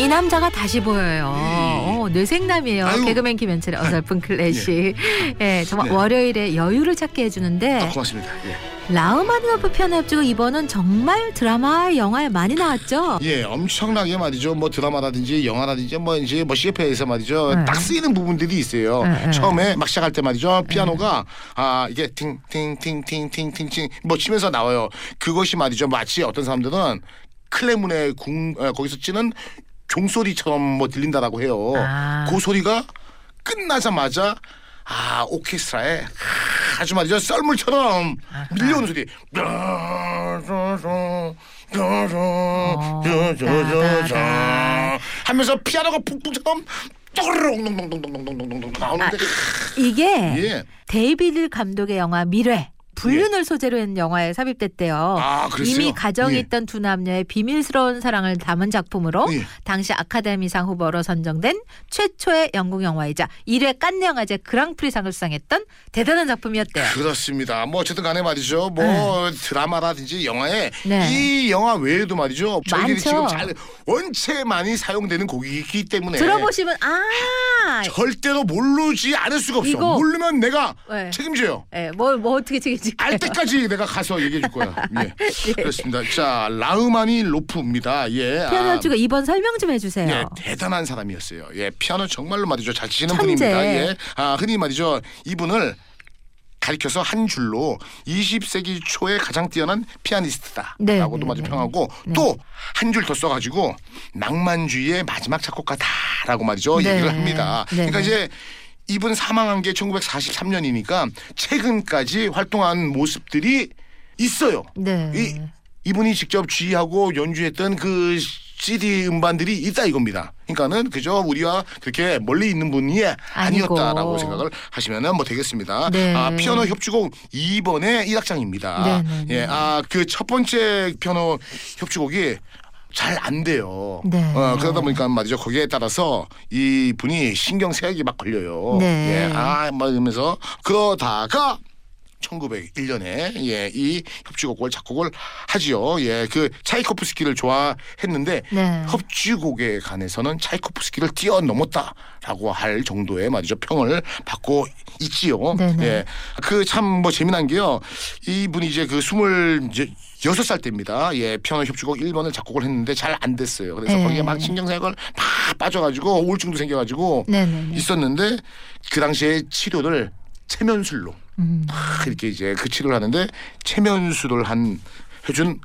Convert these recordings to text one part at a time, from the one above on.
이 남자가 다시 보여요. 어, 뇌섹남이에요. 아유. 개그맨 김현철의 어설픈 클래식. 예, 정말 네. 월요일에 여유를 찾게 해주는데 아, 고맙습니다. 예. 라우마니노프 피아노 협주곡 이번은 정말 드라마, 영화에 많이 나왔죠. 예, 엄청나게 말이죠. 뭐 드라마라든지 영화라든지 뭐 이제 뭐 CF에서 말이죠. 네. 딱 쓰이는 부분들이 있어요. 네, 네. 처음에 막 시작할 때 말이죠. 피아노가 아 이게 팅팅팅팅팅팅팅 뭐 치면서 나와요. 그것이 말이죠. 마치 어떤 사람들은 클레문의 궁 어, 거기서 치는 종소리처럼 뭐 들린다라고 해요. 아. 그 소리가 끝나자마자 아 오케스트라에 아주 말이죠 썰물처럼 밀려오는 소리 하면서 피아노가 폭풍처럼 또르릉동동동동동동동 나오는데 이게 예. 데이비드 감독의 영화 밀회. 불륜을 소재로 한 영화에 삽입됐대요. 아? 이미 가정이 예. 있던 두 남녀의 비밀스러운 사랑을 담은 작품으로 예. 당시 아카데미상 후보로 선정된 최초의 영국 영화이자 1회 깐느 영화제 그랑프리상을 수상했던 대단한 작품이었대요. 그렇습니다. 뭐 어쨌든 간에 말이죠. 뭐 드라마라든지 영화에 네. 이 영화 외에도 말이죠. 저희들이 많죠. 지금 잘 원체 많이 사용되는 곡이기 때문에 들어보시면 아, 절대로 모르지 않을 수가 없어. 이거- 모르면 내가 네. 책임져요. 예, 뭐, 뭐 어떻게 책임질까요? 알 때까지 내가 가서 얘기해 줄 거야. 예. 그렇습니다. 자, 라흐마니 로프입니다. 예. 피아노 아, 이번 설명 좀 해주세요. 예, 대단한 사람이었어요. 예, 피아노 정말로 말이죠. 잘 치시는 천재. 분입니다. 예. 아, 흔히 말이죠. 이분을 가리켜서 한 줄로 20세기 초에 가장 뛰어난 피아니스트다라고도 네, 네, 마저 네. 평하고 또 한 줄 더 써가지고 낭만주의의 마지막 작곡가다라고 말이죠 네. 얘기를 합니다. 네, 그러니까 네. 이제 이분 사망한 게 1943년이니까 최근까지 활동한 모습들이 있어요. 네. 이 이분이 직접 지휘하고 연주했던 그 CD 음반들이 있다 이겁니다. 그러니까는 그저 우리와 그렇게 멀리 있는 분이 아니었다라고 아니고. 생각을 하시면은 뭐 되겠습니다. 네. 아 피아노 협주곡 2번의 1악장입니다. 네, 네, 네. 예, 아 그 첫 번째 피아노 협주곡이 잘 안 돼요. 네. 어, 그러다 보니까 말이죠. 거기에 따라서 이 분이 신경쇠약이 막 걸려요. 네. 예, 아, 막 이러면서 그러다가 1901년에 예, 이 협주곡을 작곡을 하지요. 예, 그 차이코프스키를 좋아했는데 네. 협주곡에 관해서는 차이코프스키를 뛰어넘었다라고 할 정도의 말이죠 평을 받고 있지요. 네네. 예, 그 참 뭐 재미난 게요. 이분이 이제 그 스물 이제 여섯 살 때입니다. 예, 피아노 협주곡 1번을 작곡을 했는데 잘 안 됐어요. 그래서 네. 거기에 막 신경쇠약을 막 빠져가지고 우울증도 생겨가지고 네네. 있었는데 그 당시에 치료를 체면술로 음. 막 이렇게 이제 그 치료를 하는데 체면술을 한 해준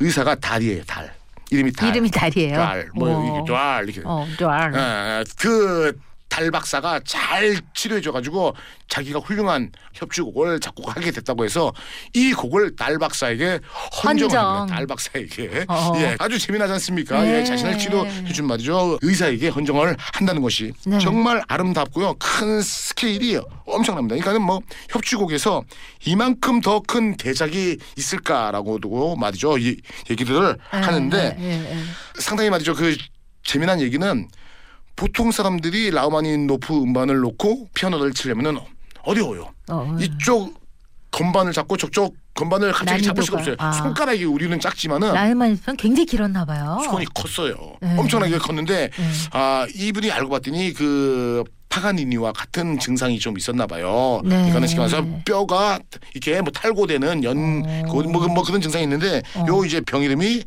의사가 달이에요 달 이름이 달 이름이 달이에요. 달뭐 어. 이렇게 달 이렇게 어, 달. 예, 그 달 박사가 잘 치료해줘가지고 자기가 훌륭한 협주곡을 작곡하게 됐다고 해서 이 곡을 달 박사에게 헌정. 헌정 합니다. 달 박사에게 어. 예, 아주 재미나지 않습니까? 네. 예, 자신을 치료해준 말이죠 의사에게 헌정을 한다는 것이 네. 정말 아름답고요 큰 스케일이 엄청납니다. 그러니까는 뭐 협주곡에서 이만큼 더 큰 대작이 있을까라고도 말이죠 이 얘기들을 하는데 예, 예, 예. 상당히 말이죠. 그 재미난 얘기는 보통 사람들이 라우마니노프 음반을 놓고 피아노를 치려면은 어려워요. 어, 이쪽 건반을 잡고 저쪽 건반을 갑자기 잡을 수가 없어요. 아. 손가락이 우리는 작지만은 편 굉장히 길었나 봐요. 손이 컸어요. 네. 엄청나게 컸는데 네. 아 이분이 알고 봤더니 그 파가니니와 같은 증상이 좀 있었나 봐요. 네. 그러니까 쉽게 말해서 뼈가 이렇게 뭐 탈고되는 연 어. 그 뭐, 뭐 그런 증상이 있는데 어. 요 이제 병 이름이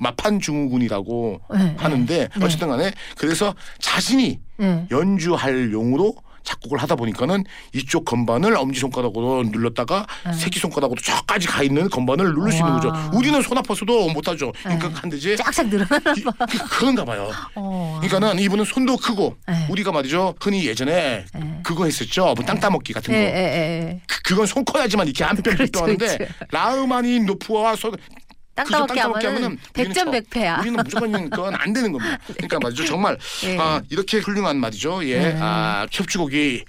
마판 증후군이라고 네, 하는데 네. 어쨌든 간에 그래서 자신이 네. 연주할 용으로 작곡을 하다 보니까는 이쪽 건반을 엄지 손가락으로 눌렀다가 네. 새끼 손가락으로 저까지 가 있는 건반을 누를 수 있는 와. 거죠. 우리는 손 아파서도 못 하죠. 그러니까 네. 한대지 쫙쫙 늘어나나 이- 봐. 그- 그런가 봐요. 어. 그러니까는 이분은 손도 크고 네. 우리가 말이죠. 흔히 예전에 네. 그거 했었죠. 뭐 땅 따먹기 같은 예, 거. 예, 예. 그, 그건 손 커야지만 이렇게 한뼘 그렇죠, 빗병하는데 그렇죠. 라흐마니 노프와 손 땅따먹기 하면은 우리는 백전백패야. 저- 우리는 무조건 그건 안 되는 겁니다. 그러니까 말이죠. 정말 예. 아, 이렇게 훌륭한 말이죠. 예. 네. 아, 협주곡이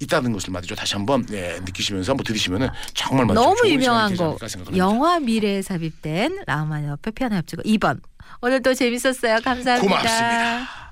있다는 것을 말이죠. 다시 한번 예, 느끼시면서 한번 들으시면은 정말 말이죠. 너무 유명한 곡. 영화 미래에 삽입된 라흐마니노프 피아노 협주곡 2번 오늘도 재밌었어요. 감사합니다. 고맙습니다.